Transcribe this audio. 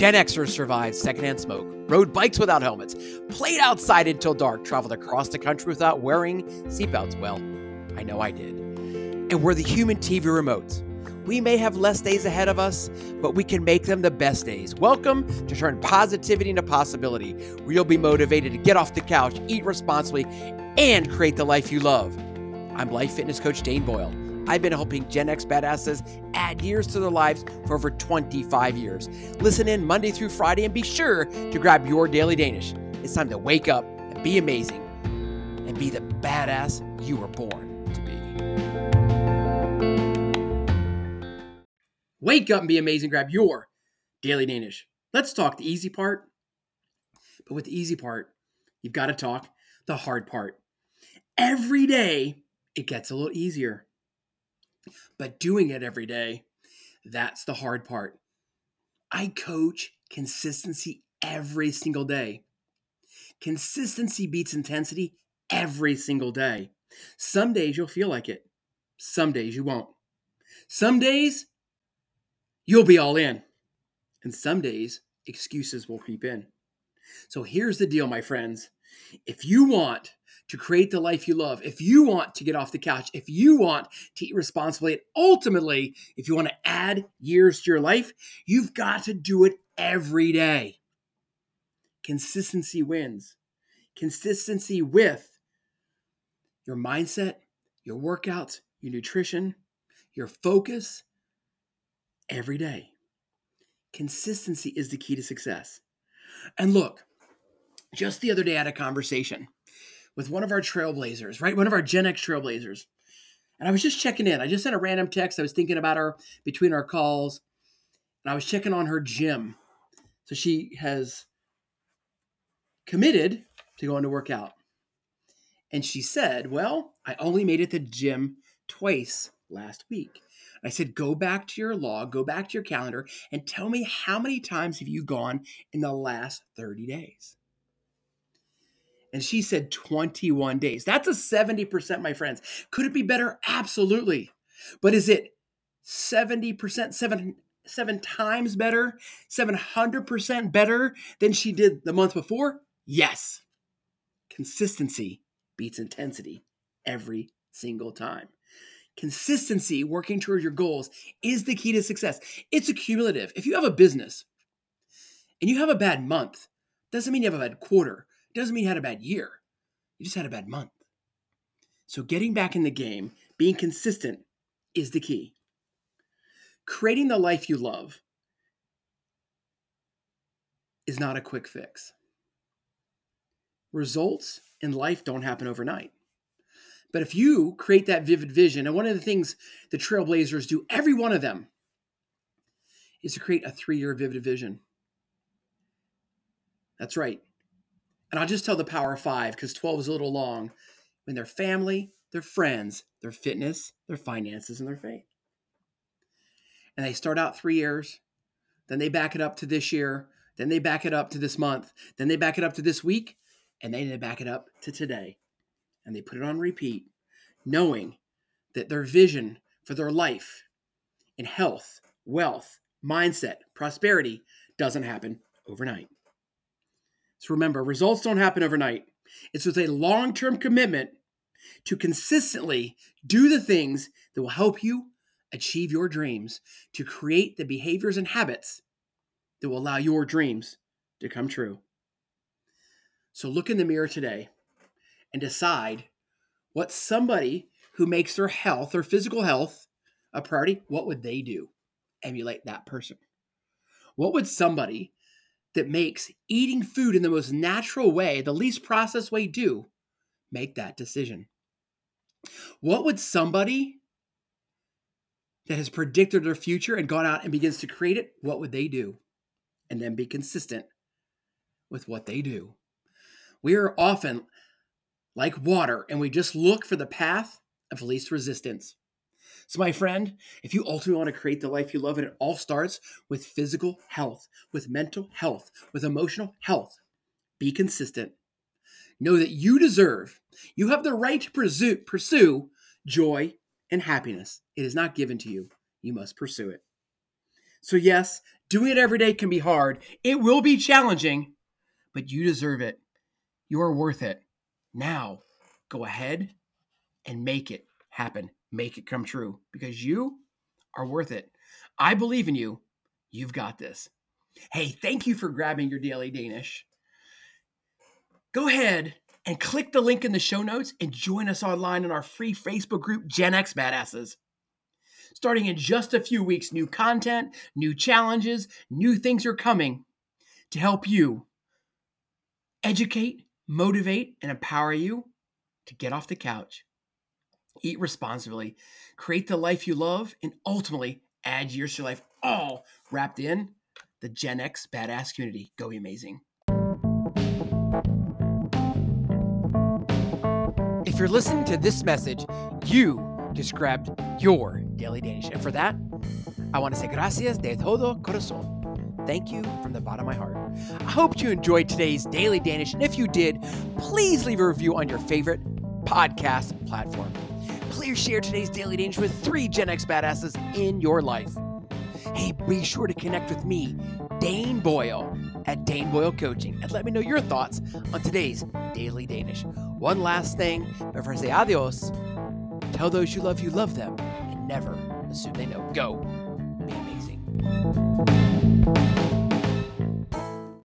Gen Xers survived secondhand smoke, rode bikes without helmets, played outside until dark, traveled across the country without wearing seatbelts. Well, I know I did. And we're the human TV remotes. We may have less days ahead of us, but we can make them the best days. Welcome to Turn Positivity into Possibility, where you'll be motivated to get off the couch, eat responsibly, and create the life you love. I'm life fitness coach Dane Boyle. I've been helping Gen X badasses add years to their lives for over 25 years. Listen in Monday through Friday and be sure to grab your daily Danish. It's time to wake up and be amazing and be the badass you were born to be. Wake up and be amazing. Grab your daily Danish. Let's talk the easy part. But with the easy part, you've got to talk the hard part. Every day, it gets a little easier. But doing it every day, that's the hard part. I coach consistency every single day. Consistency beats intensity every single day. Some days you'll feel like it, some days you won't. Some days you'll be all in, and some days excuses will creep in. So here's the deal, my friends. If you want to create the life you love, if you want to get off the couch, if you want to eat responsibly, and ultimately, if you want to add years to your life, you've got to do it every day. Consistency wins. Consistency with your mindset, your workouts, your nutrition, your focus every day. Consistency is the key to success. And look, just the other day I had a conversation with one of our trailblazers, right? One of our Gen X trailblazers. And I was just checking in. I just sent a random text. I was thinking about her between our calls. And I was checking on her gym. So she has committed to going to work out. And she said, Well, I only made it to gym twice last week. I said, Go back to your log, go back to your calendar, and tell me how many times have you gone in the last 30 days? And she said 21 days. That's a 70%, my friends. Could it be better? Absolutely. But is it 70%, seven, seven times better, 700% better than she did the month before? Yes. Consistency beats intensity every single time. Consistency, working towards your goals, is the key to success. It's accumulative. If you have a business and you have a bad month, doesn't mean you have a bad quarter doesn't mean you had a bad year. You just had a bad month. So getting back in the game, being consistent is the key. Creating the life you love is not a quick fix. Results in life don't happen overnight. But if you create that vivid vision, and one of the things the trailblazers do, every one of them, is to create a three year vivid vision. That's right and I'll just tell the power five because 12 is a little long, when their family, their friends, their fitness, their finances, and their faith. And they start out three years, then they back it up to this year, then they back it up to this month, then they back it up to this week, and then they back it up to today. And they put it on repeat, knowing that their vision for their life in health, wealth, mindset, prosperity doesn't happen overnight. So remember, results don't happen overnight. It's with a long term commitment to consistently do the things that will help you achieve your dreams, to create the behaviors and habits that will allow your dreams to come true. So look in the mirror today and decide what somebody who makes their health or physical health a priority, what would they do? Emulate that person. What would somebody that makes eating food in the most natural way, the least processed way, do, make that decision. What would somebody that has predicted their future and gone out and begins to create it, what would they do? And then be consistent with what they do. We are often like water and we just look for the path of least resistance. So, my friend, if you ultimately want to create the life you love, and it all starts with physical health, with mental health, with emotional health, be consistent. Know that you deserve, you have the right to pursue, pursue joy and happiness. It is not given to you, you must pursue it. So, yes, doing it every day can be hard. It will be challenging, but you deserve it. You are worth it. Now, go ahead and make it happen. Make it come true because you are worth it. I believe in you. You've got this. Hey, thank you for grabbing your daily Danish. Go ahead and click the link in the show notes and join us online in our free Facebook group, Gen X Badasses. Starting in just a few weeks, new content, new challenges, new things are coming to help you educate, motivate, and empower you to get off the couch, eat responsibly, create the life you love, and ultimately add years to your life, all wrapped in the Gen X Badass community. Go be amazing. If you're listening to this message, you just grabbed your Daily Danish. And for that, I want to say gracias de todo corazón. Thank you from the bottom of my heart. I hope you enjoyed today's Daily Danish. And if you did, please leave a review on your favorite podcast platform. Please share today's Daily Danish with three Gen X badasses in your life. Hey, be sure to connect with me, Dane Boyle, at Dane Boyle Coaching, and let me know your thoughts on today's Daily Danish. One last thing before I say adios, tell those you love you love them, and never assume they know. Go be amazing.